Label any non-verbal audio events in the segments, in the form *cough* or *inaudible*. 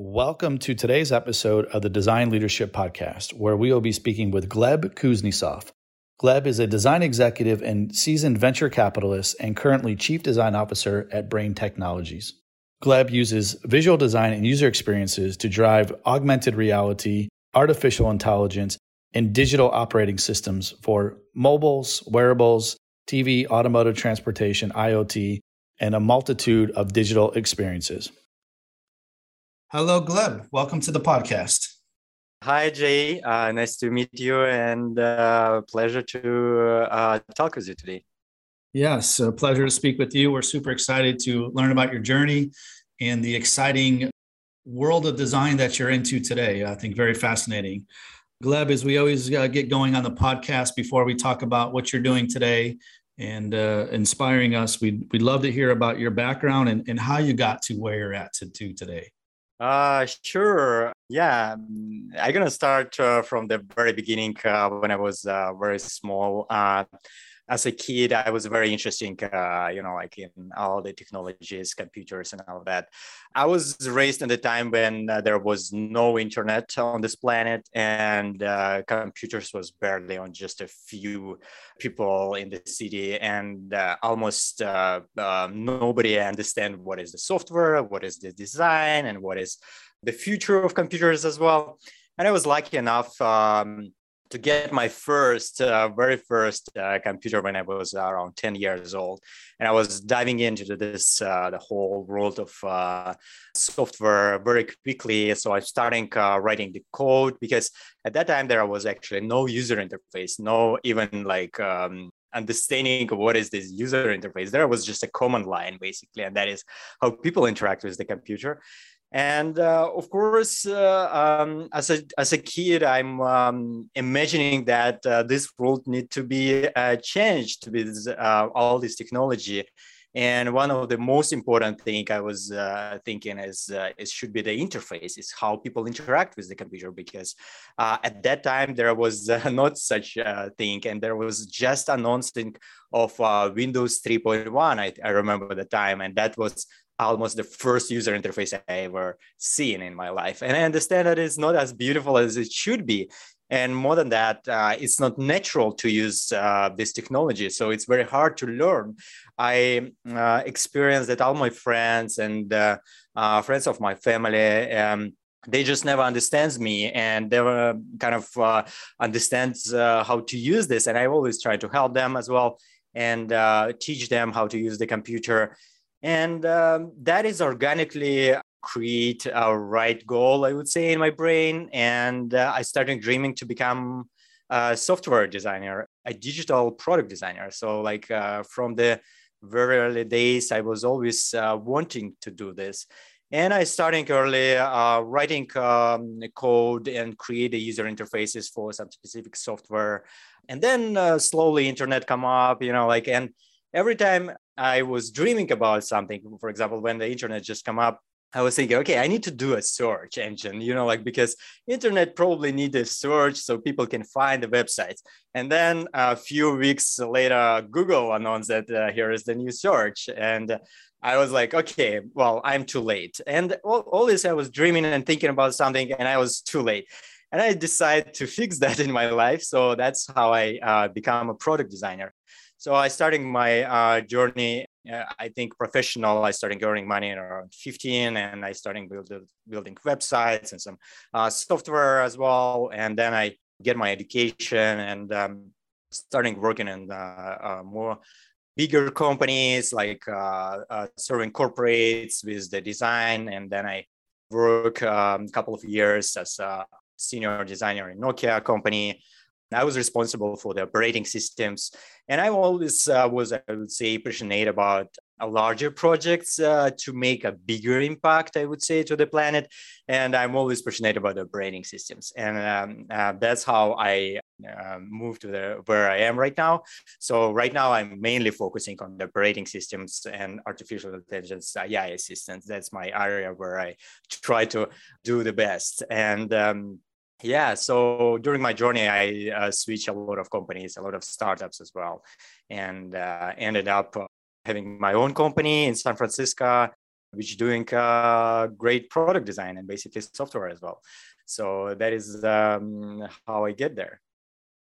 Welcome to today's episode of the Design Leadership Podcast, where we will be speaking with Gleb Kuznetsov. Gleb is a design executive and seasoned venture capitalist and currently chief design officer at Brain Technologies. Gleb uses visual design and user experiences to drive augmented reality, artificial intelligence, and digital operating systems for mobiles, wearables, TV, automotive transportation, IoT, and a multitude of digital experiences. Hello, Gleb. Welcome to the podcast. Hi, Jay. Uh, nice to meet you and uh, pleasure to uh, talk with you today. Yes, a pleasure to speak with you. We're super excited to learn about your journey and the exciting world of design that you're into today. I think very fascinating. Gleb, as we always uh, get going on the podcast before we talk about what you're doing today and uh, inspiring us, we'd, we'd love to hear about your background and, and how you got to where you're at to, to today. Uh, sure. Yeah, mm, I'm gonna start uh, from the very beginning uh, when I was uh, very small. As a kid, I was very interested, uh, you know, like in all the technologies, computers, and all that. I was raised in the time when uh, there was no internet on this planet, and uh, computers was barely on just a few people in the city, and uh, almost uh, um, nobody understand what is the software, what is the design, and what is the future of computers as well. And I was lucky enough. Um, to get my first, uh, very first uh, computer when I was around 10 years old. And I was diving into this, uh, the whole world of uh, software very quickly. So I'm starting uh, writing the code because at that time there was actually no user interface, no even like um, understanding what is this user interface. There was just a command line basically, and that is how people interact with the computer and uh, of course uh, um, as a as a kid i'm um, imagining that uh, this world need to be uh, changed with uh, all this technology. And one of the most important thing i was uh, thinking is it should be the interface is how people interact with the computer. Because at that time there was *laughs* not such a thing. And there was just announcing of windows 3.1 I, I remember the time. And that was almost the first user interface I ever seen in my life. And I understand that it's not as beautiful as it should be. And more than that, uh, it's not natural to use uh, this technology. So it's very hard to learn. I uh, experienced that all my friends and uh, uh, friends of my family, um, they just never understands me and never kind of uh, understands how to use this. And I always try to help them as well and teach them how to use the computer and um, that is organically create a right goal i would say in my brain. And uh, i started dreaming to become a software designer a digital product designer. So like uh, from the very early days i was always uh, wanting to do this. And i started early uh, writing um, code and create the user interfaces for some specific software. And then uh, slowly internet come up you know like and every time I was dreaming about something, for example, when the internet just come up, I was thinking, okay, I need to do a search engine, you know, like because internet probably need a search so people can find the websites. And then a few weeks later, Google announced that uh, here is the new search. And I was like, okay, well, I'm too late. And all, all this, I was dreaming and thinking about something, and I was too late. And I decided to fix *laughs* that in my life. So that's how I uh, become a product designer. So I started my uh, journey, uh, I think professional. I started earning money around 15 and I started build, building websites and some uh, software as well. And then I get my education and um, starting working in uh, uh, more bigger companies like uh, serving corporates with the design. And then I work um, a couple of years as a senior designer in Nokia company. I was responsible for the operating systems, and I always uh, was, I would say, passionate about larger projects uh, to make a bigger impact. I would say to the planet, and I'm always passionate about the operating systems, and um, uh, that's how I uh, moved to the where I am right now. So right now, I'm mainly focusing on the operating systems and artificial intelligence AI assistants. That's my area where I try to do the best, and um, yeah so during my journey i uh, switched a lot of companies a lot of startups as well and uh, ended up uh, having my own company in san francisco which doing uh, great product design and basically software as well. So that is um, how I get there.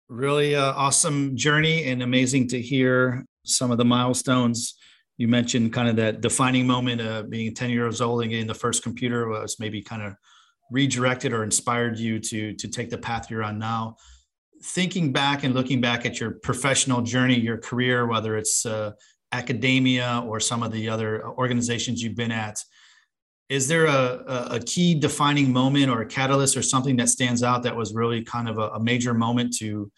Really uh, awesome journey and amazing to hear some of the milestones. You mentioned kind of that defining moment of being 10 years old and getting the first computer was maybe kind of redirected or inspired you to to take the path you're on now. Thinking back and looking back at your professional journey your career whether it's uh, academia or some of the other organizations you've been at is there a, a, key defining moment or a catalyst or something that stands out that was really kind of a, a major moment to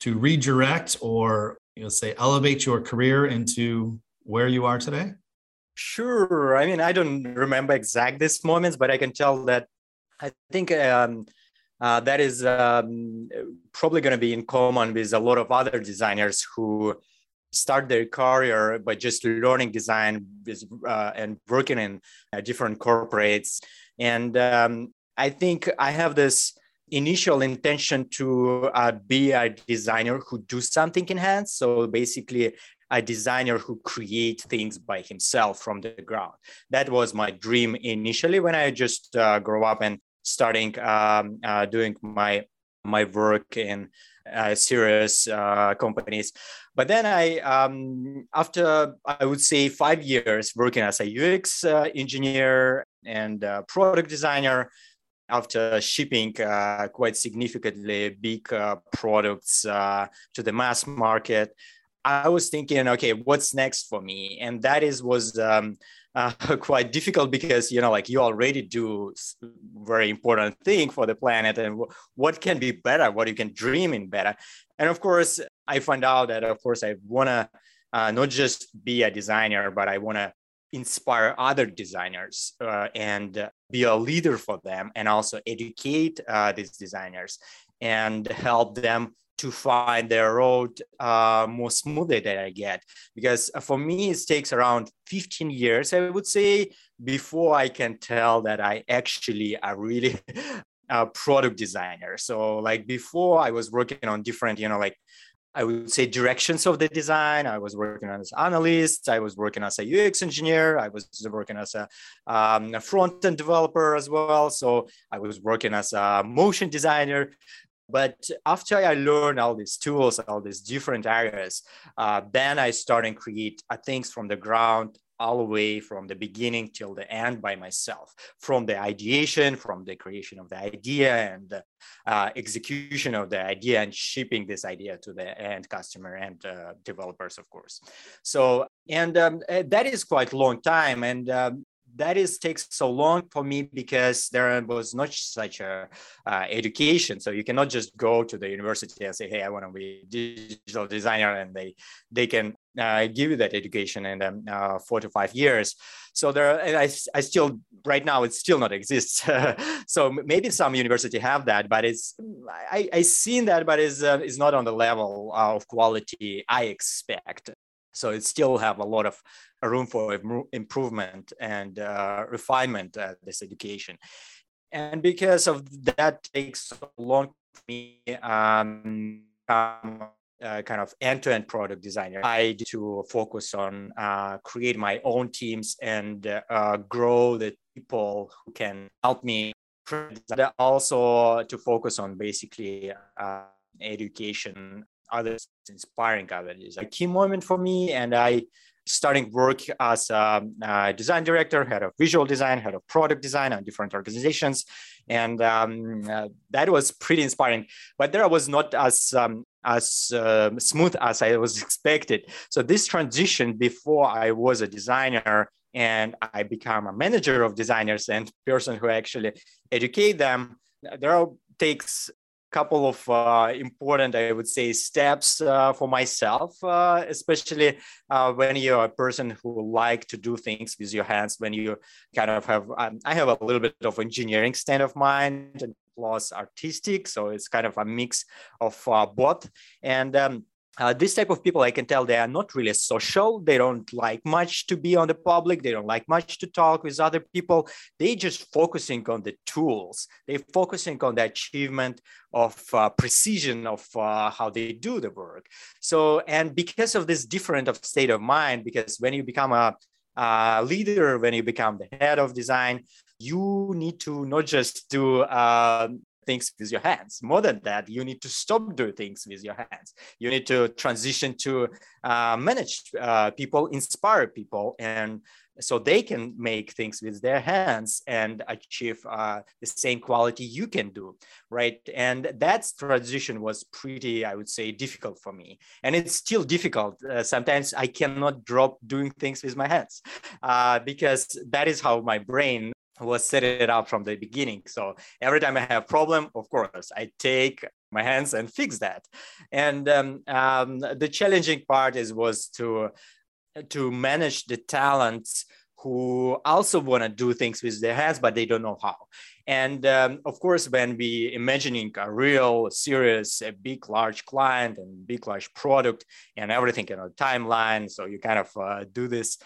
to redirect or you know say elevate your career into where you are today? Sure. I mean i don't remember exact this moments but i can tell that I think um, uh, that is um, probably going to be in common with a lot of other designers who start their career by just learning design with, uh, and working in uh, different corporates. And um, I think I have this initial intention to uh, be a designer who do something in hands. So basically, a designer who create things by himself from the ground. That was my dream initially when I just uh, grew up and starting um, uh, doing my my work in uh, serious uh, companies. But then I, um, after I would say five years working as a UX uh, engineer and uh, product designer, after shipping uh, quite significantly big uh, products to the mass market, I was thinking, okay, what's next for me? And that is was um, uh, *laughs* quite difficult because you know, like you already do very important thing for the planet, and w- what can be better? What you can dream in better? And of course, I find out that of course I wanna uh, not just be a designer, but I wanna inspire other designers uh, and be a leader for them, and also educate uh, these designers and help them to find their road uh, more smoothly than I get. Because uh, for me, it takes around 15 years, I would say, before I can tell that I actually are really *laughs* a product designer. So like before I was working on different, you know, like I would say directions of the design. I was working as an analyst. I was working as a UX engineer. I was working as a, um, a front end developer as well. So I was working as a motion designer. But after I learned all these tools, all these different areas, uh, then I started create uh, things from the ground all the way from the beginning till the end by myself. From the ideation from the creation of the idea and uh, execution of the idea and shipping this idea to the end customer and uh, developers of course. So and um, eh, that is quite long time. And um, that is takes so long for me because there was not such a uh, education. So you cannot just go to the university and say hey i want to be digital designer and they they can uh, give you that education in um, uh, four to five years. So there and I, I still right now it still not exists. *laughs* So maybe some university have that but it's i i seen that but it's, uh, it's not on the level of quality i expect so it still have a lot of room for improvement and uh, refinement at this education. And because of that takes so long for me um, uh, kind of end-to-end product designer. I to focus on uh, create my own teams and uh, grow the people who can help me. Also to focus on basically uh, education, others, inspiring others. A key moment for me, and I starting work as a, a, design director, head of visual design, head of product design on different organizations. And um, uh, that was pretty inspiring. But there was not as um, as uh, smooth as I was *laughs* expected. So this transition before I was a designer and I become a manager of designers and person who actually educate them, there takes couple of uh, important, I would say, steps uh, for myself, uh, especially uh, when you're a person who like to do things with your hands. When you kind of have, um, I have a little bit of engineering stand of mind and plus artistic, so it's kind of a mix of uh, both. And um, uh, this type of people i can tell they are not really social. They don't like much to be on the public. They don't like much to talk with other people. They just focusing on the tools. They're focusing on the achievement of uh, precision of uh, how they do the work. So and because of this different of state of mind because when you become a uh, leader, when you become the head of design, you need to not just do uh, things with your hands. More than that, you need to stop doing things with your hands. You need to transition to uh, manage uh, people, inspire people, and so they can make things with their hands and achieve uh, the same quality you can do right and that transition was pretty i would say difficult for me and it's still difficult uh, sometimes i cannot drop doing things with my hands uh, because that is how my brain was set it up from the beginning. So every time I have a problem, of course, I take my hands and fix that. And um, um, the challenging part is was to to manage the talents who also want to do things with their hands, but they don't know how. And um, of course, when we imagining a real, serious, a big, large client and big, large product and everything, you know, timeline. So you kind of uh, do this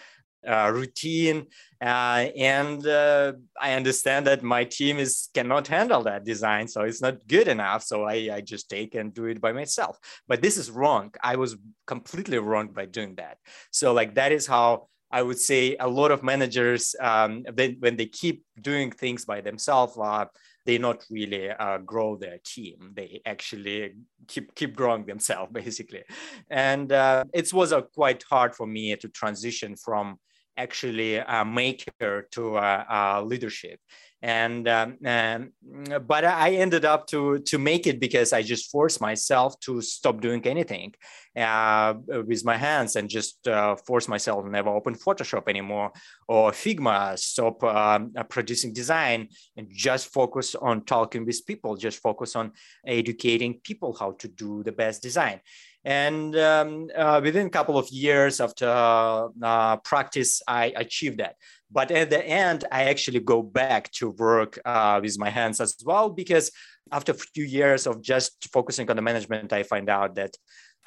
uh, routine uh, and uh, i understand that my team is cannot handle that design so it's not good enough so I, I just take and do it by myself. But this is wrong. I was completely wrong by doing that. So like that is how i would say a lot of managers um, they, when they keep doing things by themselves uh, they not really uh, grow their team. They actually keep keep growing themselves *laughs* basically, and uh, it was a quite hard for me to transition from actually a maker to uh, leadership and um, um, but I ended up to to make it because I just forced myself to stop doing anything uh, with my hands and just uh, force myself never open Photoshop anymore or Figma, stop um, producing design and just focus on talking with people, just focus on educating people how to do the best design. And um, uh, within a couple of years after uh, practice, I achieved that. But at the end, I actually go back to work uh, with my hands as well, because after a few years of just focusing on the management, I find out that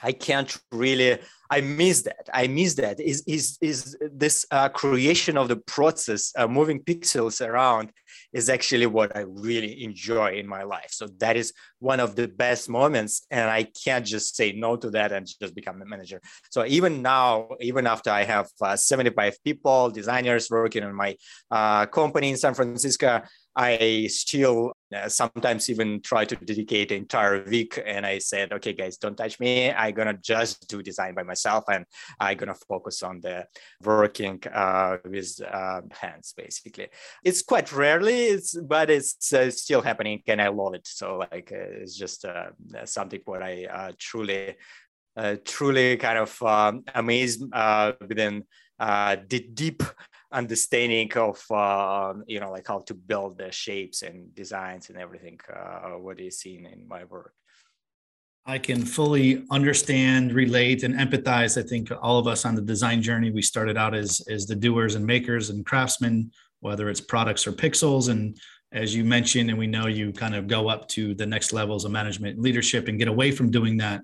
I can't really. I miss that. I miss that. Is is is this uh, creation of the process, uh, moving pixels around, is actually what I really enjoy in my life. So that is one of the best moments, and I can't just say no to that and just become a manager. So even now, even after I have uh, 75 people, designers working on my uh, company in San Francisco, I still sometimes even try to dedicate entire week. And I said, okay, guys, don't touch me. I'm gonna just do design by myself, and I'm gonna focus on the working uh, with uh, hands, basically. It's quite rarely, it's but it's uh, still happening, and I love it. So like, uh, it's just uh, something what I truly, truly kind of um, amazed within the deep understanding of uh, you know like how to build the shapes and designs and everything uh, what is seen in my work. I can fully understand relate and empathize i think all of us on the design journey. We started out as as the doers and makers and craftsmen whether it's products or pixels. And as you mentioned and we know you kind of go up to the next levels of management and leadership and get away from doing that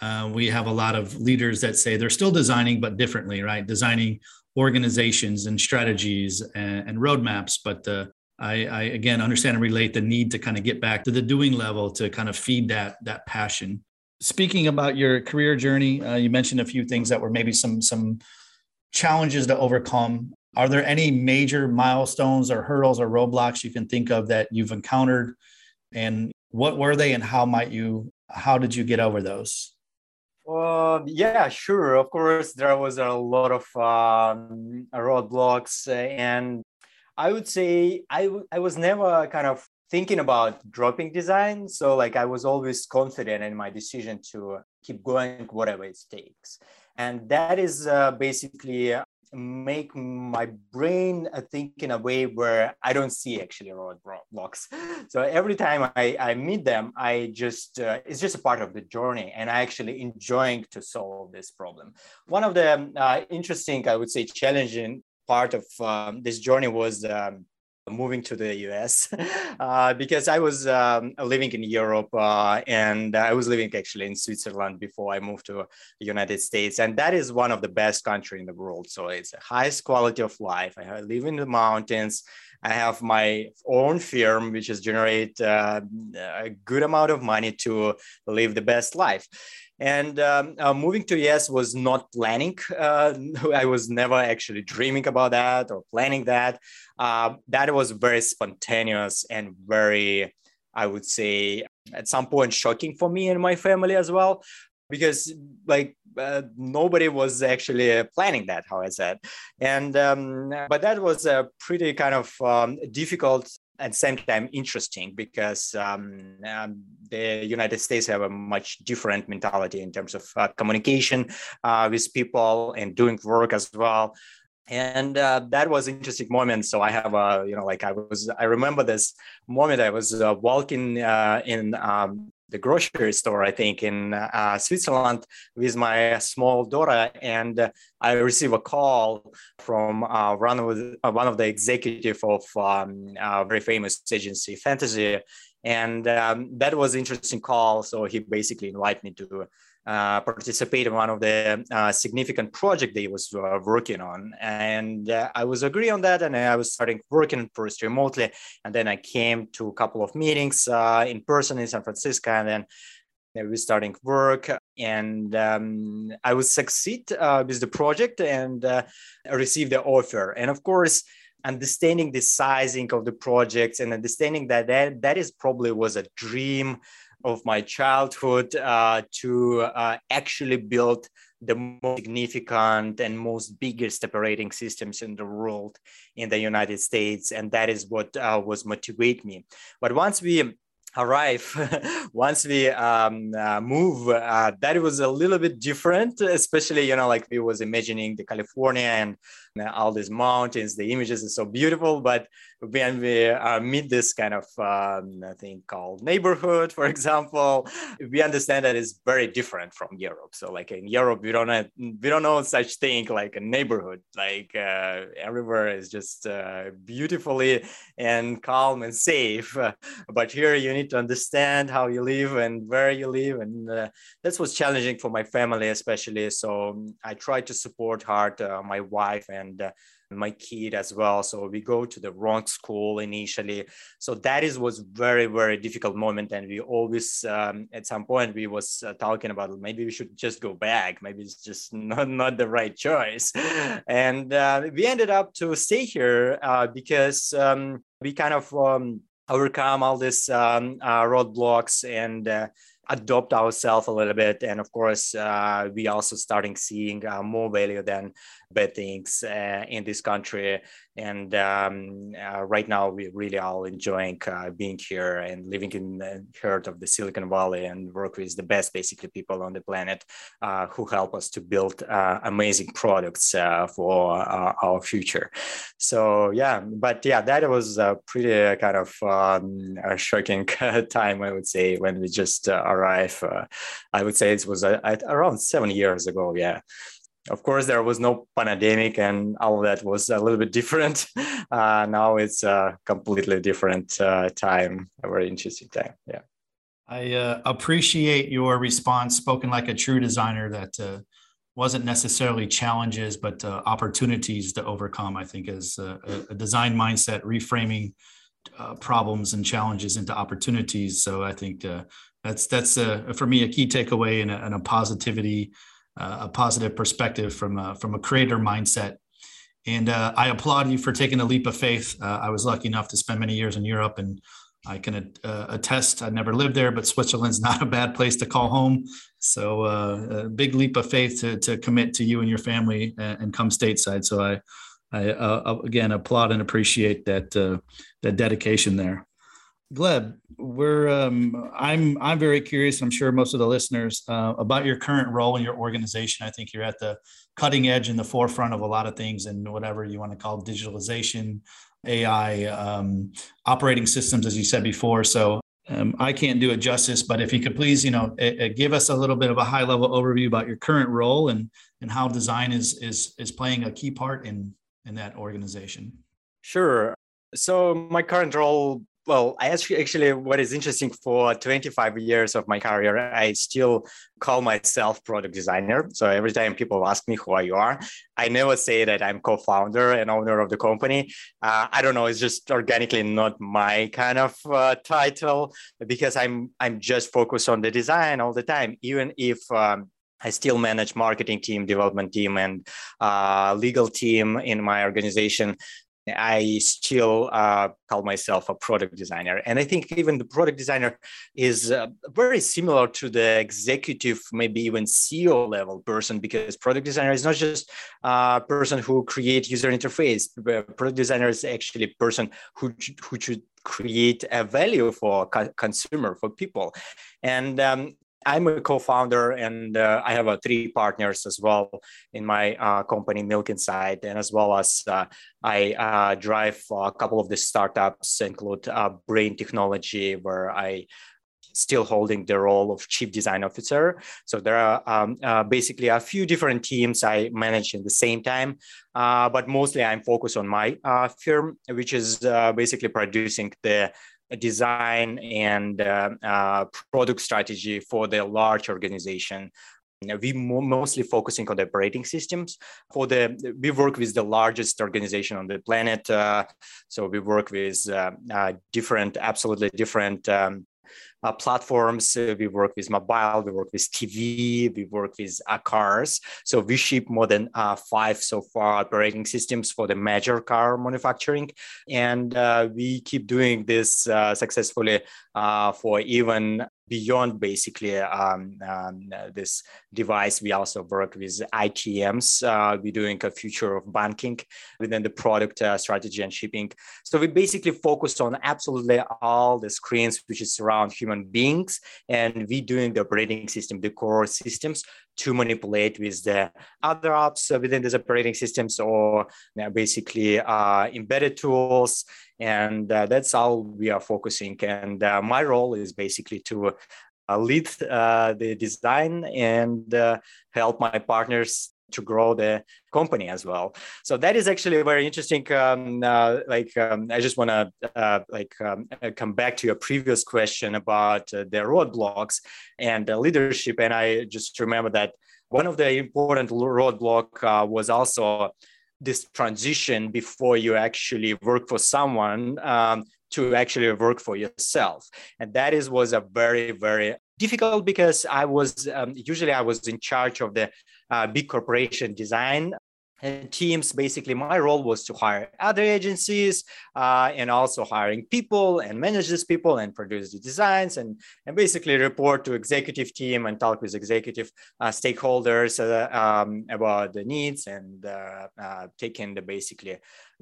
uh, we have a lot of leaders that say they're still designing but differently right? Designing organizations and strategies and, and roadmaps. But uh, I, I, again understand and relate the need to kind of get back to the doing level to kind of feed that that passion. Speaking about your career journey, uh, you mentioned a few things that were maybe some some challenges to overcome. Are there any major milestones or hurdles or roadblocks you can think of that you've encountered, and what were they, and how might you how did you get over those? Uh, yeah, sure. Of course, there was a lot of um, roadblocks, uh, and I would say I, w- I was never kind of thinking about dropping design. So, like, I was always confident in my decision to keep going, whatever it takes. And that is uh, basically make my brain uh, think in a way where I don't see actually roadblocks. So every time I, I meet them, I just uh, it's just a part of the journey, and I actually enjoying to solve this problem. One of the uh, interesting, I would say, challenging part of um, this journey was. Um, moving to the US *laughs* uh, because I was um, living in Europe uh, and I was living actually in Switzerland before I moved to the United States. And that is one of the best country in the world. So it's the highest quality of life. I live in the mountains. I have my own firm, which is generate uh, a good amount of money to live the best life. And um, uh, moving to US was not planning. Uh, *laughs* I was never actually dreaming about that or planning that. Uh, that was very spontaneous and very, I would say, at some point shocking for me and my family as well because like uh, nobody was actually planning that how i said and um, but that was a pretty kind of um, difficult at the same time interesting because um, um, the United States have a much different mentality in terms of uh, communication uh, with people and doing work as well. And uh, that was interesting moment. So I have a, you know, like I was, I remember this moment. I was uh, walking uh, in um, the grocery store, I think, in uh, Switzerland with my small daughter, and I received a call from uh, one of the, uh, one of the executive of um, a very famous agency, Fantasy, and um, that was an interesting call. So he basically invited me to participate in one of the uh, significant project they was uh, working on. And uh, i was agree on that and i was starting working first remotely. And then i came to a couple of meetings uh, in person in san francisco and then we starting work. And um, i would succeed with the project and receive the offer. And of course understanding the sizing of the projects and understanding that that, that is probably was a dream of my childhood uh, to uh, actually build the most significant and most biggest operating systems in the world in the United States. And that is what uh, was motivate me. But once we arrive *laughs* once we um, uh, move uh, that was a little bit different especially you know like we was imagining the california and all these mountains the images are so beautiful but when we uh, meet this kind of um, thing called neighborhood for *laughs* example we understand that it's very different from europe. So like in europe we don't have, we don't know such thing like a neighborhood. Like uh, everywhere is just uh, beautifully and calm and safe. *laughs* But here you need to understand how you live and where you live. And uh, that's what's challenging for my family especially. So i try to support hard uh, my wife and uh, my kid as well. So we go to the wrong school initially. So that is was very very difficult moment. And we always um, at some point we was uh, talking about maybe we should just go back. Maybe it's just *laughs* not, not the right choice. *laughs* And uh, we ended up to stay here uh, because um, we kind of um, overcome all these um, uh, roadblocks and uh, adopt ourselves a little bit. And of course uh, we also starting seeing uh, more value than bad things uh, in this country. And um, uh, right now we really are enjoying uh, being here and living in the heart of the silicon valley and work with the best basically people on the planet uh, who help us to build amazing products for our future. So yeah but yeah that was a pretty kind of um, a shocking *laughs* time i would say when we just arrived i would say it was around seven years ago yeah of course there was no pandemic and all that was a little bit different. *laughs* Uh, now it's a completely different uh, time a very interesting time yeah. I uh, appreciate your response spoken like a true designer that uh, wasn't necessarily challenges but uh, opportunities to overcome i think is a, a design mindset reframing uh, problems and challenges into opportunities. So i think that's that's for me a key takeaway and a, and a positivity uh, a positive perspective from a, from a creator mindset. And uh, I applaud you for taking a leap of faith. Uh, I was lucky enough to spend many years in Europe, and I can uh, attest. I never lived there, but Switzerland's *laughs* not a bad place to call home. So, uh, a big leap of faith to, to commit to you and your family and, and come stateside. So, I, I uh, again applaud and appreciate that that dedication there. Gleb, we're um, I'm I'm very curious. I'm sure most of the listeners uh, about your current role in your organization. I think you're at the cutting edge in the forefront of a lot of things, and whatever you want to call digitalization, AI, um, operating systems, as you said before. So um, I can't do it justice, but if you could please, you know, give us a little bit of a high level overview about your current role and and how design is is is playing a key part in in that organization. Sure. So my current role well, I actually, what is interesting for 25 years of my career, I still call myself product designer. So every time people ask me who you are, I never say that I'm co-founder and owner of the company. Uh, I don't know. It's just organically not my kind of uh, title because I'm I'm just focused on the design all the time. Even if um, I still manage marketing team, development team, and uh, legal team in my organization. I still uh, call myself a product designer. And I think even the product designer is uh, very similar to the executive, maybe even CEO level person, because product designer is not just a person who create user interface. Product designer is actually a person who, who should create a value for co- consumer, for people. And um, I'm a co-founder, and uh, I have uh, three partners as well in my uh, company, Milkinside, and as well as uh, I uh, drive a couple of the startups, include uh, Brain Technology, where I still holding the role of chief design officer. So there are um, basically a few different teams I manage in the same time, but mostly I'm focused on my firm, which is basically producing the design and uh, uh, product strategy for the large organization. We mostly focusing on the operating systems. For the we work with the largest organization on the planet uh, so we work with uh, uh, different absolutely different um, uh, platforms. Uh, we work with mobile, we work with TV, we work with uh, cars. So we ship more than uh, five so far operating systems for the major car manufacturing. And we keep doing this successfully for even beyond basically um, um, this device, we also work with ATMs. Uh, we're doing a future of banking within the product uh, strategy and shipping. So we basically focus on absolutely all the screens which is around human beings, and we're doing the operating system, the core systems to manipulate with the other apps within these operating systems or you know, basically uh, embedded tools. And uh, that's all we are focusing. And uh, my role is basically to uh, lead uh, the design and uh, help my partners to grow the company as well. So that is actually very interesting um, uh, like um, i just want to uh, like um, come back to your previous question about uh, the roadblocks and the leadership. And i just remember that one of the important roadblock was also this transition before you actually work for someone um, to actually work for yourself. And that is was a very very difficult because i was um, usually i was in charge of the uh, big corporation design. Teams basically my role was to hire other agencies uh, and also hiring people and manage these people and produce the designs and, and basically report to executive team and talk with executive uh, stakeholders uh, um, about the needs and uh, uh, taking the basically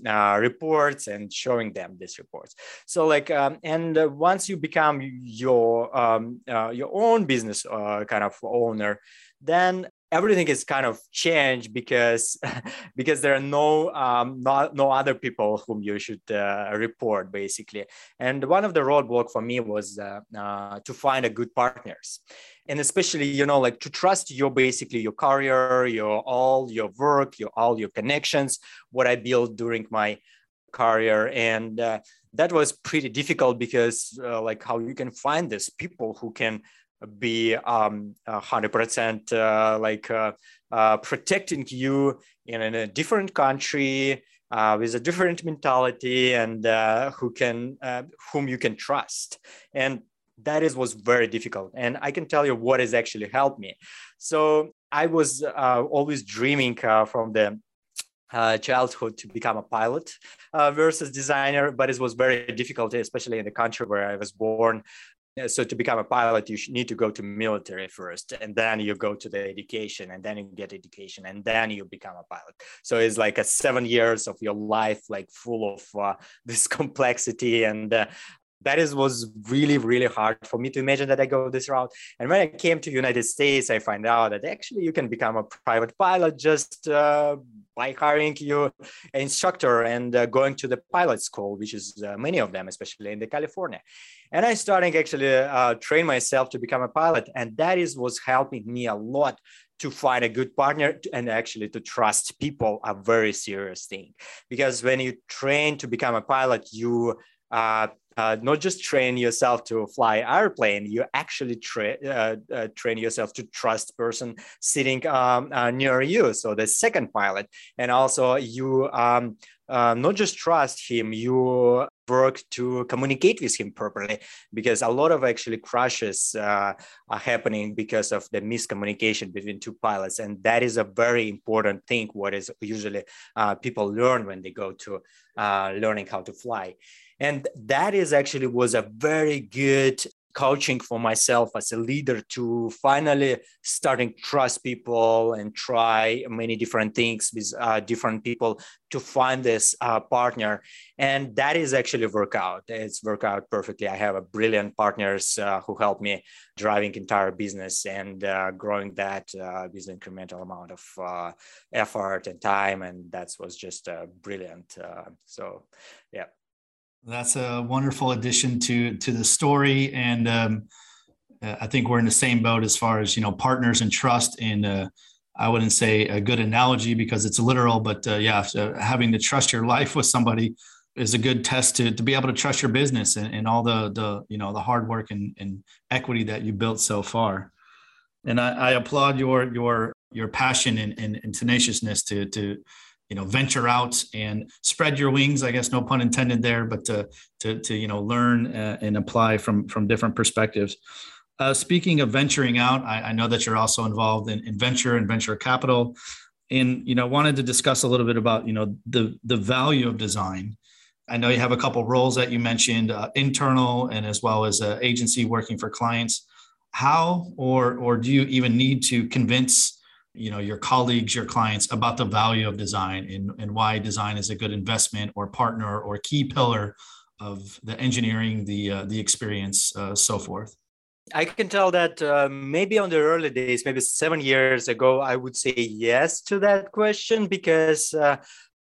uh, reports and showing them these reports. So like um, and once you become your um, your own business kind of owner then everything is kind of changed because *laughs* because there are no um, not, no other people whom you should uh, report basically. And one of the roadblock for me was uh, uh, to find a good partners. And especially you know like to trust your basically your career your all your work your all your connections what i built during my career. And uh, that was pretty difficult because uh, like how you can find these people who can be um, 100% uh, like uh, uh, protecting you in, in, a different country uh, with a different mentality and uh, who can uh, whom you can trust. And that is was very difficult. And i can tell you what has actually helped me. So i was always dreaming from the uh, childhood to become a pilot uh, versus designer, but it was very difficult, especially in the country where I was born so to become a pilot you need to go to military first and then you go to the education and then you get education and then you become a pilot. So it's like a seven years of your life like full of uh, *laughs* this complexity and uh, that is was really really hard for me to imagine that i go this route. And when i came to united states i find out that actually you can become a private pilot just uh, by hiring your instructor and uh, going to the pilot school which is uh, many of them especially in the california. And i started actually uh, train myself to become a pilot and that is was helping me a lot to find a good partner and actually to trust people a very serious thing. Because when you train to become a pilot you uh, uh, not just train yourself to fly airplane, you actually tra- uh, uh, train yourself to trust person sitting um, uh, near you. So the second pilot, and also you um, uh, not just trust him, you work to communicate with him properly because a lot of actually crashes uh, are happening because of the miscommunication between two pilots and that is a very important thing what is usually people learn when they go to learning how to fly and that is actually was a very good coaching for myself as a leader to finally starting trust people and try many different things with uh, different people to find this uh, partner. And that is actually work out. It's work out perfectly. I have a brilliant partners uh, who help me driving entire business and uh, growing that uh, with incremental amount of uh, effort and time. And that was just brilliant so yeah that's a wonderful addition to to the story, and um, uh, I think we're in the same boat as far as you know partners and trust. And uh, I wouldn't say a good analogy because it's literal, but uh, yeah, having to trust your life with somebody is a good test to to be able to trust your business and, and all the the you know the hard work and, and equity that you built so far. And I, I applaud your your your passion and, and, and tenaciousness to to you know venture out and spread your wings i guess no pun intended there but to to, to you know learn uh, and apply from from different perspectives. Uh, speaking of venturing out I, I, know that you're also involved in, in venture and venture capital. And you know wanted to discuss a little bit about you know the the value of design. I know you have a couple roles that you mentioned uh, internal and as well as uh, agency working for clients. How or or do you even need to convince you know your colleagues your clients about the value of design and, and why design is a good investment or partner or key pillar of the engineering the uh, the experience uh, so forth. I can tell that uh, maybe on the early days maybe seven years ago i would say yes to that question because uh,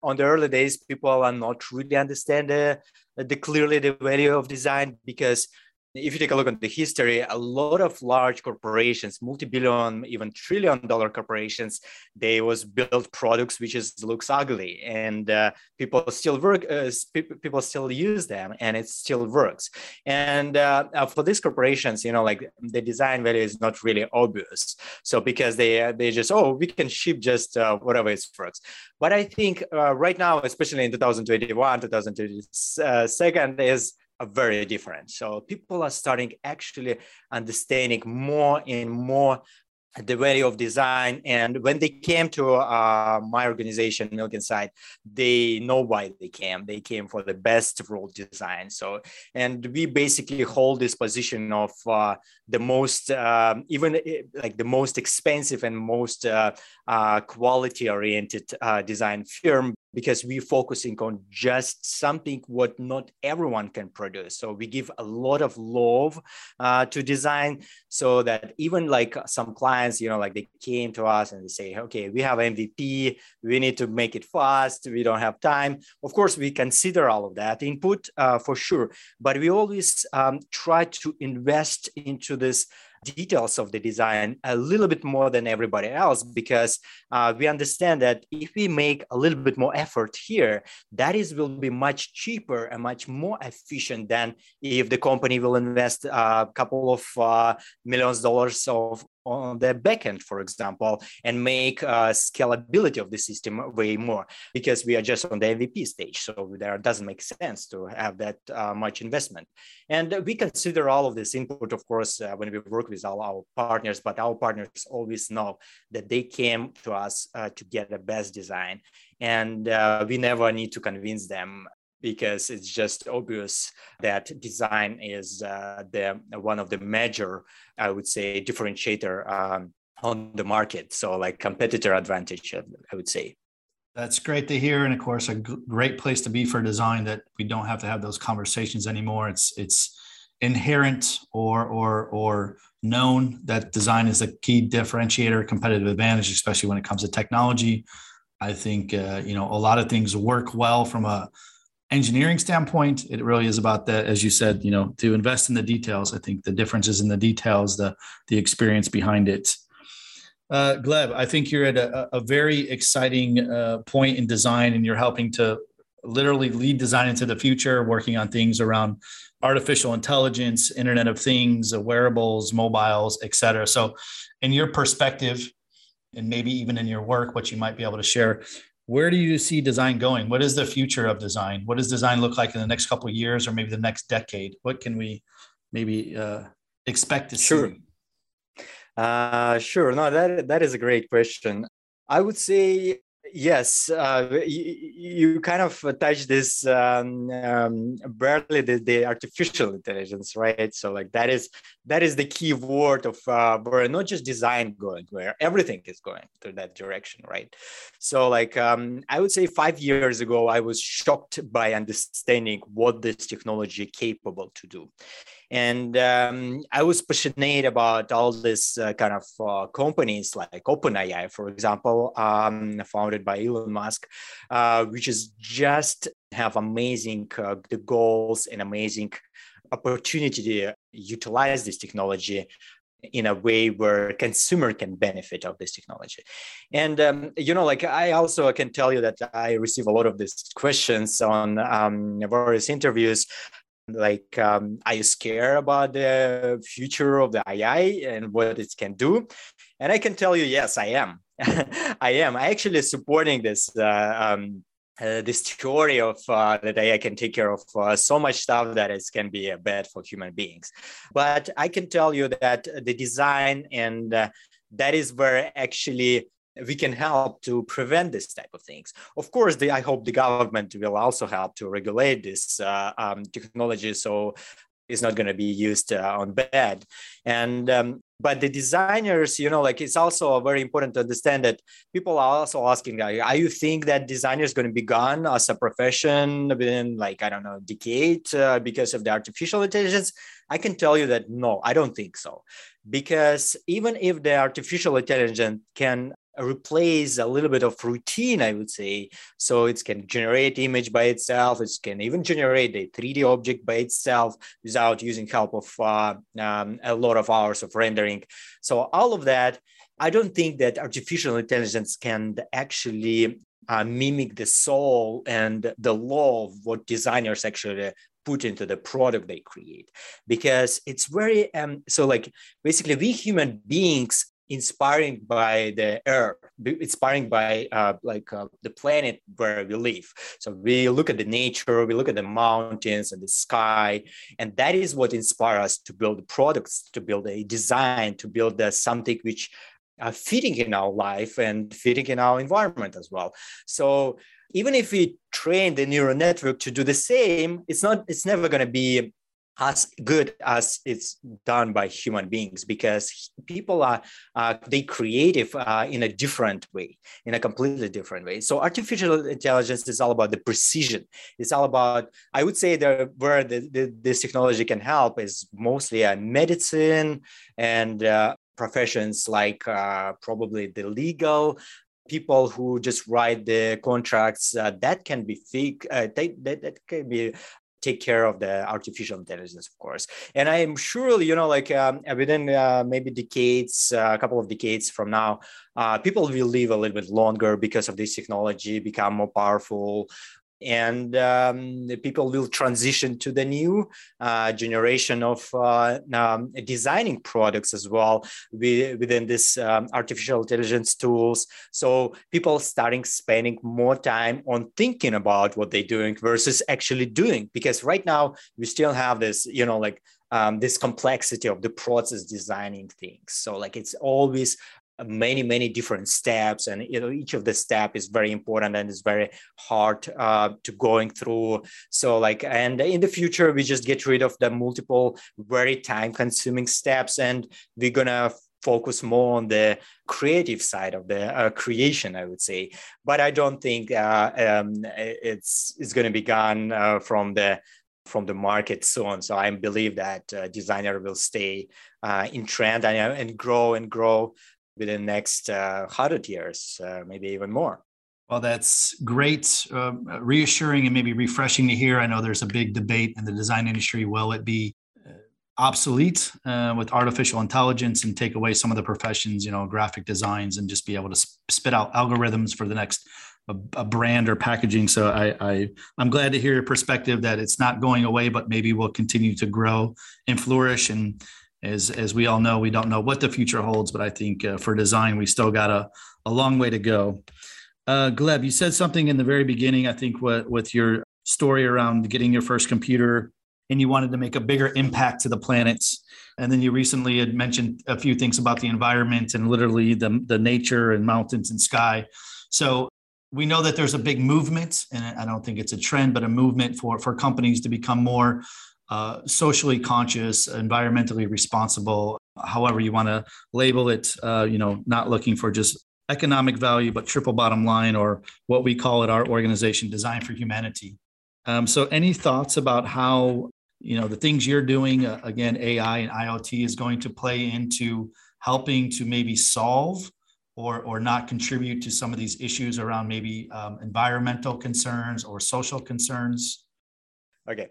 on the early days people are not really understand the, the clearly the value of design because if you take a look at the history, a lot of large corporations, multi-billion, even trillion-dollar corporations, they was built products which is looks ugly, and uh, people still work, uh, people still use them, and it still works. And uh, uh, for these corporations, you know, like the design value is not really obvious. So because they uh, they just oh we can ship just uh, whatever it works. But I think right now, especially in 2021, 2022, is are very different. So people are starting actually understanding more and more the value of design. And when they came to uh, my organization, Milkinside, they know why they came. They came for the best role design. So, and we basically hold this position of uh, the most, uh, even eh, like the most expensive and most uh, uh, quality oriented uh, design firm because we're focusing on just something what not everyone can produce. So we give a lot of love uh, to design so that even like some clients, you know, like they came to us and they say, okay, we have MVP, we need to make it fast, we don't have time. Of course, we consider all of that input uh, for sure, but we always um, try to invest into this details of the design a little bit more than everybody else because uh, we understand that if we make a little bit more effort here, that is will be much cheaper and much more efficient than if the company will invest a couple of uh, millions dollars of on the backend, for example, and make uh, scalability of the system way more because we are just on the MVP stage. So there doesn't make sense to have that uh, much investment. And we consider all of this input, of course, uh, when we work with all our partners, but our partners always know that they came to us uh, to get the best design. And uh, we never need to convince them because it's just obvious that design is uh, the one of the major, I would say, differentiator um, on the market. So like competitor advantage, I would say. That's great to hear, and of course, a g- great place to be for design. That we don't have to have those conversations anymore. It's it's inherent or or or known that design is a key differentiator, competitive advantage, especially when it comes to technology. I think uh, you know a lot of things work well from a engineering standpoint, it really is about that, as you said, you know, to invest in the details. I think the difference is in the details, the the experience behind it. Uh, Gleb, I think you're at a, a very exciting uh, point in design, and you're helping to literally lead design into the future, working on things around artificial intelligence, Internet of Things, wearables, mobiles, et cetera. So, in your perspective, and maybe even in your work, what you might be able to share, where do you see design going? What is the future of design? What does design look like in the next couple of years, or maybe the next decade? What can we maybe uh, expect to sure. see? Uh, sure. No, that that is a great question. I would say yes. Uh, you, you, kind of touch this um, um, barely the, the, artificial intelligence, right? So like that is that is the key word of uh, where not just design going, where everything is going to that direction, right? So like um, I would say five years ago, I was shocked by understanding what this technology capable to do and um, I was passionate about all this uh, kind of uh, companies like OpenAI, for example, um, founded by Elon Musk, uh, which is just have amazing uh, the goals and amazing opportunity to utilize this technology in a way where consumer can benefit of this technology. And um, you know like i also can tell you that i receive a lot of these questions on um, various interviews like um, are you scared about the future of the ai and what it can do? And i can tell you yes i am. *laughs* I am. I actually supporting this uh, um, uh, this theory of uh, that AI can take care of uh, so much stuff that it can be uh, bad for human beings. But I can tell you that the design and uh, that is where actually we can help to prevent this type of things. Of course, the, I hope the government will also help to regulate this uh, um, technology so it's not going to be used uh, on bad. And um, but the designers, you know, like it's also very important to understand that people are also asking, are you think that designer is going to be gone as a profession within like I don't know decade uh, because of the artificial intelligence? I can tell you that no, I don't think so because even if the artificial intelligence can replace a little bit of routine i would say. So it can generate image by itself. It can even generate a 3d object by itself without using help of uh, um, a lot of hours of rendering. So all of that i don't think that artificial intelligence can actually uh, mimic the soul and the law of what designers actually put into the product they create. Because it's very um so like basically we human beings inspiring by the earth inspiring by uh, like uh, the planet where we live. So we look at the nature we look at the mountains and the sky and that is what inspires us to build products to build a design to build uh, something which are fitting in our life and fitting in our environment as well. So even if we train the neural network to do the same it's not it's never going to be as good as it's done by human beings because people are uh, they creative uh, in a different way in a completely different way. So artificial intelligence is all about the precision. It's all about i would say that where the, the, this technology can help is mostly a medicine and uh, professions like uh, probably the legal people who just write the contracts uh, that can be fake uh, that, that can be take care of the artificial intelligence, of course. And I am sure, you know, like um, within uh, maybe decades, uh, a couple of decades from now, uh, people will live a little bit longer because of this technology, become more powerful and um, people will transition to the new uh, generation of uh, um, designing products as well within this um, artificial intelligence tools so people starting spending more time on thinking about what they're doing versus actually doing because right now we still have this you know like um, this complexity of the process designing things. So like it's always many many different steps and you know each of the step is very important and it's very hard uh, to going through so like and in the future we just get rid of the multiple very time consuming steps and we're gonna focus more on the creative side of the uh, creation i would say but i don't think uh, um, it's it's going to be gone uh, from the from the market soon. So I believe that uh, designer will stay uh, in trend and, and grow and grow within next uh, 100 years, uh, maybe even more. Well, that's great, uh, reassuring, and maybe refreshing to hear. I know there's a big debate in the design industry. Will it be uh, obsolete uh, with artificial intelligence and take away some of the professions, you know, graphic designs, and just be able to spit out algorithms for the next a, a brand or packaging. So I, I I'm glad to hear your perspective that it's not going away, but maybe will continue to grow and flourish. And as as we all know, we don't know what the future holds, but I think uh, for design, we still got a a long way to go. Uh, Gleb, you said something in the very beginning. I think what with your story around getting your first computer, and you wanted to make a bigger impact to the planets. And then you recently had mentioned a few things about the environment and literally the, the nature and mountains and sky. So we know that there's a big movement, and I don't think it's a trend, but a movement for, for companies to become more uh, socially conscious, environmentally responsible, however you want to label it. Uh, you know, not looking for just economic value, but triple bottom line, or what we call it our organization, Design for Humanity. Um, so, any thoughts about how you know the things you're doing? Uh, again, AI and IoT is going to play into helping to maybe solve or or not contribute to some of these issues around maybe um, environmental concerns or social concerns okay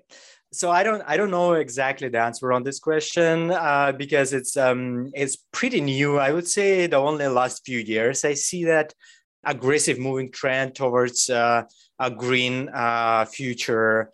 so i don't i don't know exactly the answer on this question uh, because it's um it's pretty new. I would say the only last few years i see that aggressive moving trend towards uh, a green uh, future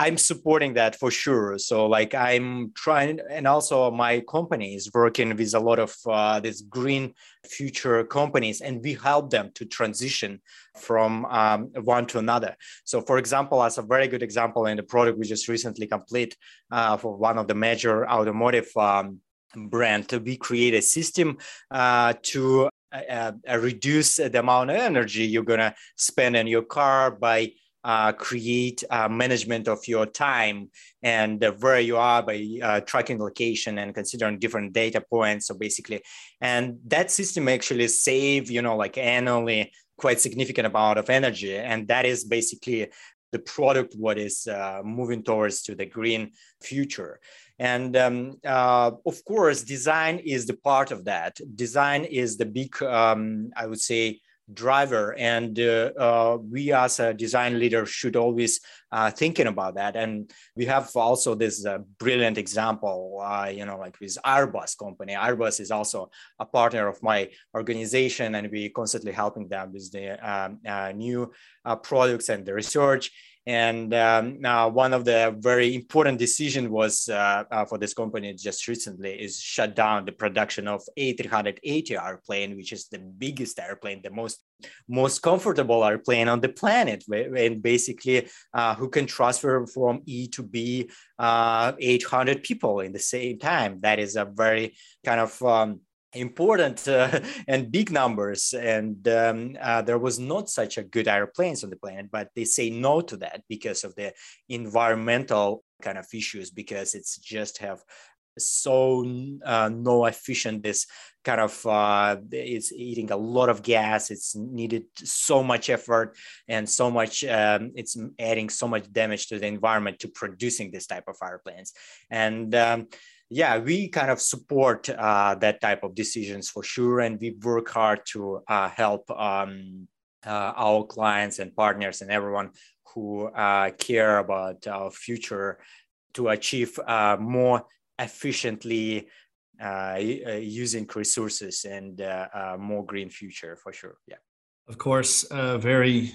I'm supporting that for sure. So like I'm trying, and also my company is working with a lot of uh, these green future companies, and we help them to transition from um, one to another. So for example, as a very good example in the product we just recently complete uh, for one of the major automotive um, brand, we create a system uh, to uh, uh, reduce the amount of energy you're gonna spend in your car by uh, create uh, management of your time and uh, where you are by uh, tracking location and considering different data points. So basically, and that system actually save, you know, like annually quite significant amount of energy. And that is basically the product what is uh, moving towards to the green future. And um, uh, of course, design is the part of that. Design is the big, um, I would say, driver. And uh, uh, we as a design leader should always uh, thinking about that. And we have also this uh, brilliant example uh, you know like with airbus company. Airbus is also a partner of my organization and we constantly helping them with the um, uh, new products and the research and um, uh, one of the very important decision was uh, uh, for this company just recently is shut down the production of A380 airplane, which is the biggest airplane, the most most comfortable airplane on the planet, and basically uh, who can transfer from E to B uh, 800 people in the same time. That is a very kind of um, important uh, *laughs* and big numbers. And um, uh, there was not such a good airplanes on the planet but they say no to that because of the environmental kind of issues because it's just have so uh, no efficient this kind of uh, it's eating a lot of gas it's needed so much effort and so much um, it's adding so much damage to the environment to producing this type of airplanes. And um, yeah, we kind of support uh, that type of decisions for sure, and we work hard to uh, help um, uh, our clients and partners and everyone who uh, care about our future to achieve uh, more efficiently uh, using resources and a more green future for sure. Yeah. Of course, very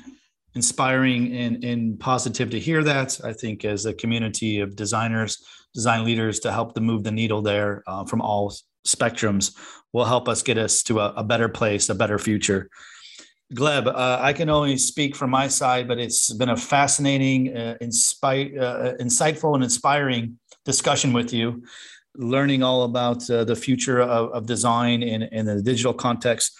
inspiring and, and positive to hear that. I think as a community of designers, design leaders to help them move the needle there uh, from all spectrums will help us get us to a, a better place, a better future. Gleb, uh, I can only speak from my side, but it's been a fascinating, uh, uh, insightful, and inspiring discussion with you, learning all about uh, the future of, of design in, in the digital context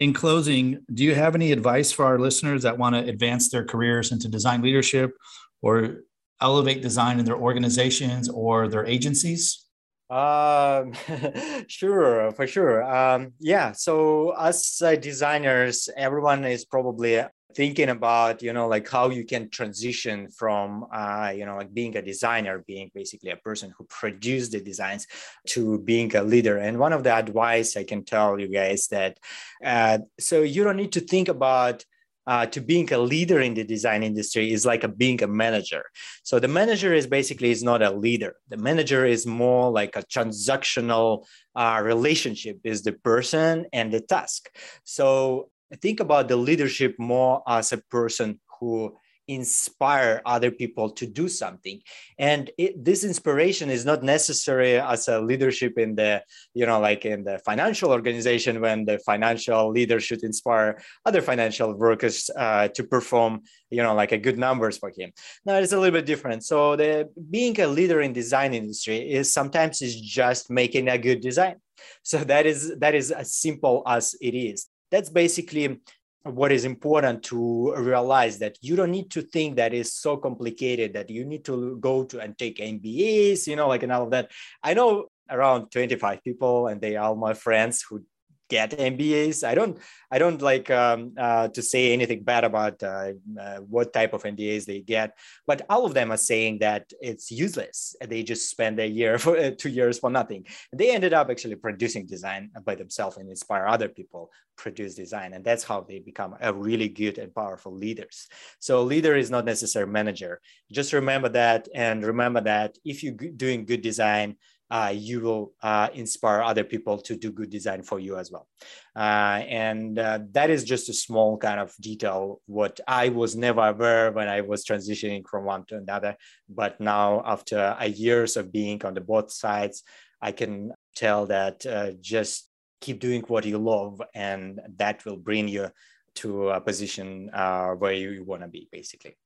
in closing, do you have any advice for our listeners that want to advance their careers into design leadership or elevate design in their organizations or their agencies? Um, *laughs* sure, for sure. Um, yeah. So as uh, designers, everyone is probably thinking about you know like how you can transition from uh, you know like being a designer being basically a person who produced the designs to being a leader and one of the advice i can tell you guys that uh, so you don't need to think about uh, to being a leader in the design industry is like a being a manager. So the manager is basically is not a leader. The manager is more like a transactional uh, relationship is the person and the task. So think about the leadership more as a person who inspire other people to do something. And it, this inspiration is not necessary as a leadership in the you know like in the financial organization when the financial leader should inspire other financial workers uh, to perform you know like a good numbers for him. Now it's a little bit different. So the being a leader in design industry is sometimes is just making a good design. So that is that is as simple as it is that's basically what is important to realize that you don't need to think that is so complicated that you need to go to and take MBAs, you know, like and all of that. I know around 25 people and they are my friends who get MBAs. I don't I don't like um, uh, to say anything bad about uh, uh, what type of MBAs they get, but all of them are saying that it's useless. They just spend a year *laughs* for uh, two years for nothing. They ended up actually producing design by themselves and inspire other people produce design, and that's how they become a really good and powerful leaders. So leader is not necessarily manager. Just remember that, and remember that if you're doing good design uh, you will uh, inspire other people to do good design for you as well. Uh, and uh, that is just a small kind of detail what I was never aware when I was transitioning from one to another. But now, after years of being on the both sides, I can tell that uh, just keep doing what you love, and that will bring you to a position uh, where you want to be, basically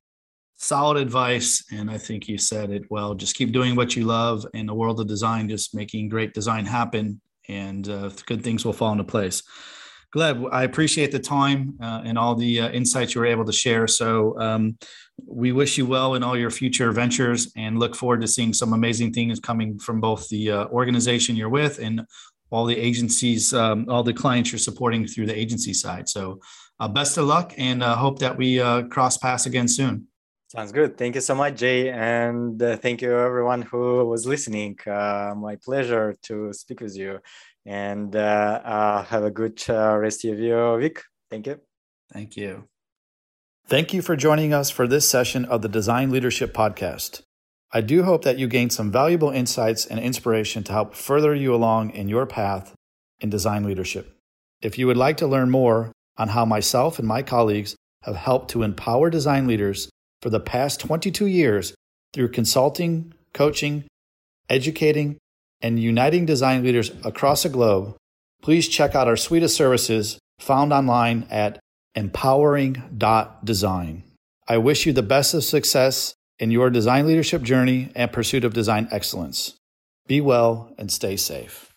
solid advice. And I think you said it well. Just keep doing what you love in the world of design, just making great design happen, and uh, good things will fall into place. Gleb, I appreciate the time uh, and all the uh, insights you were able to share. So um, we wish you well in all your future ventures and look forward to seeing some amazing things coming from both the uh, organization you're with and all the agencies, um, all the clients you're supporting through the agency side. So uh, best of luck and uh, hope that we cross paths again soon. Sounds good. Thank you so much, Jay. And uh, thank you, everyone who was listening. Uh, my pleasure to speak with you. And uh, uh have a good uh, rest of your week. Thank you. Thank you. Thank you for joining us for this session of the Design Leadership Podcast. I do hope that you gained some valuable insights and inspiration to help further you along in your path in design leadership. If you would like to learn more on how myself and my colleagues have helped to empower design leaders for the past 22 years through consulting, coaching, educating, and uniting design leaders across the globe, please check out our suite of services found online at empowering.design. I wish you the best of success in your design leadership journey and pursuit of design excellence. Be well and stay safe.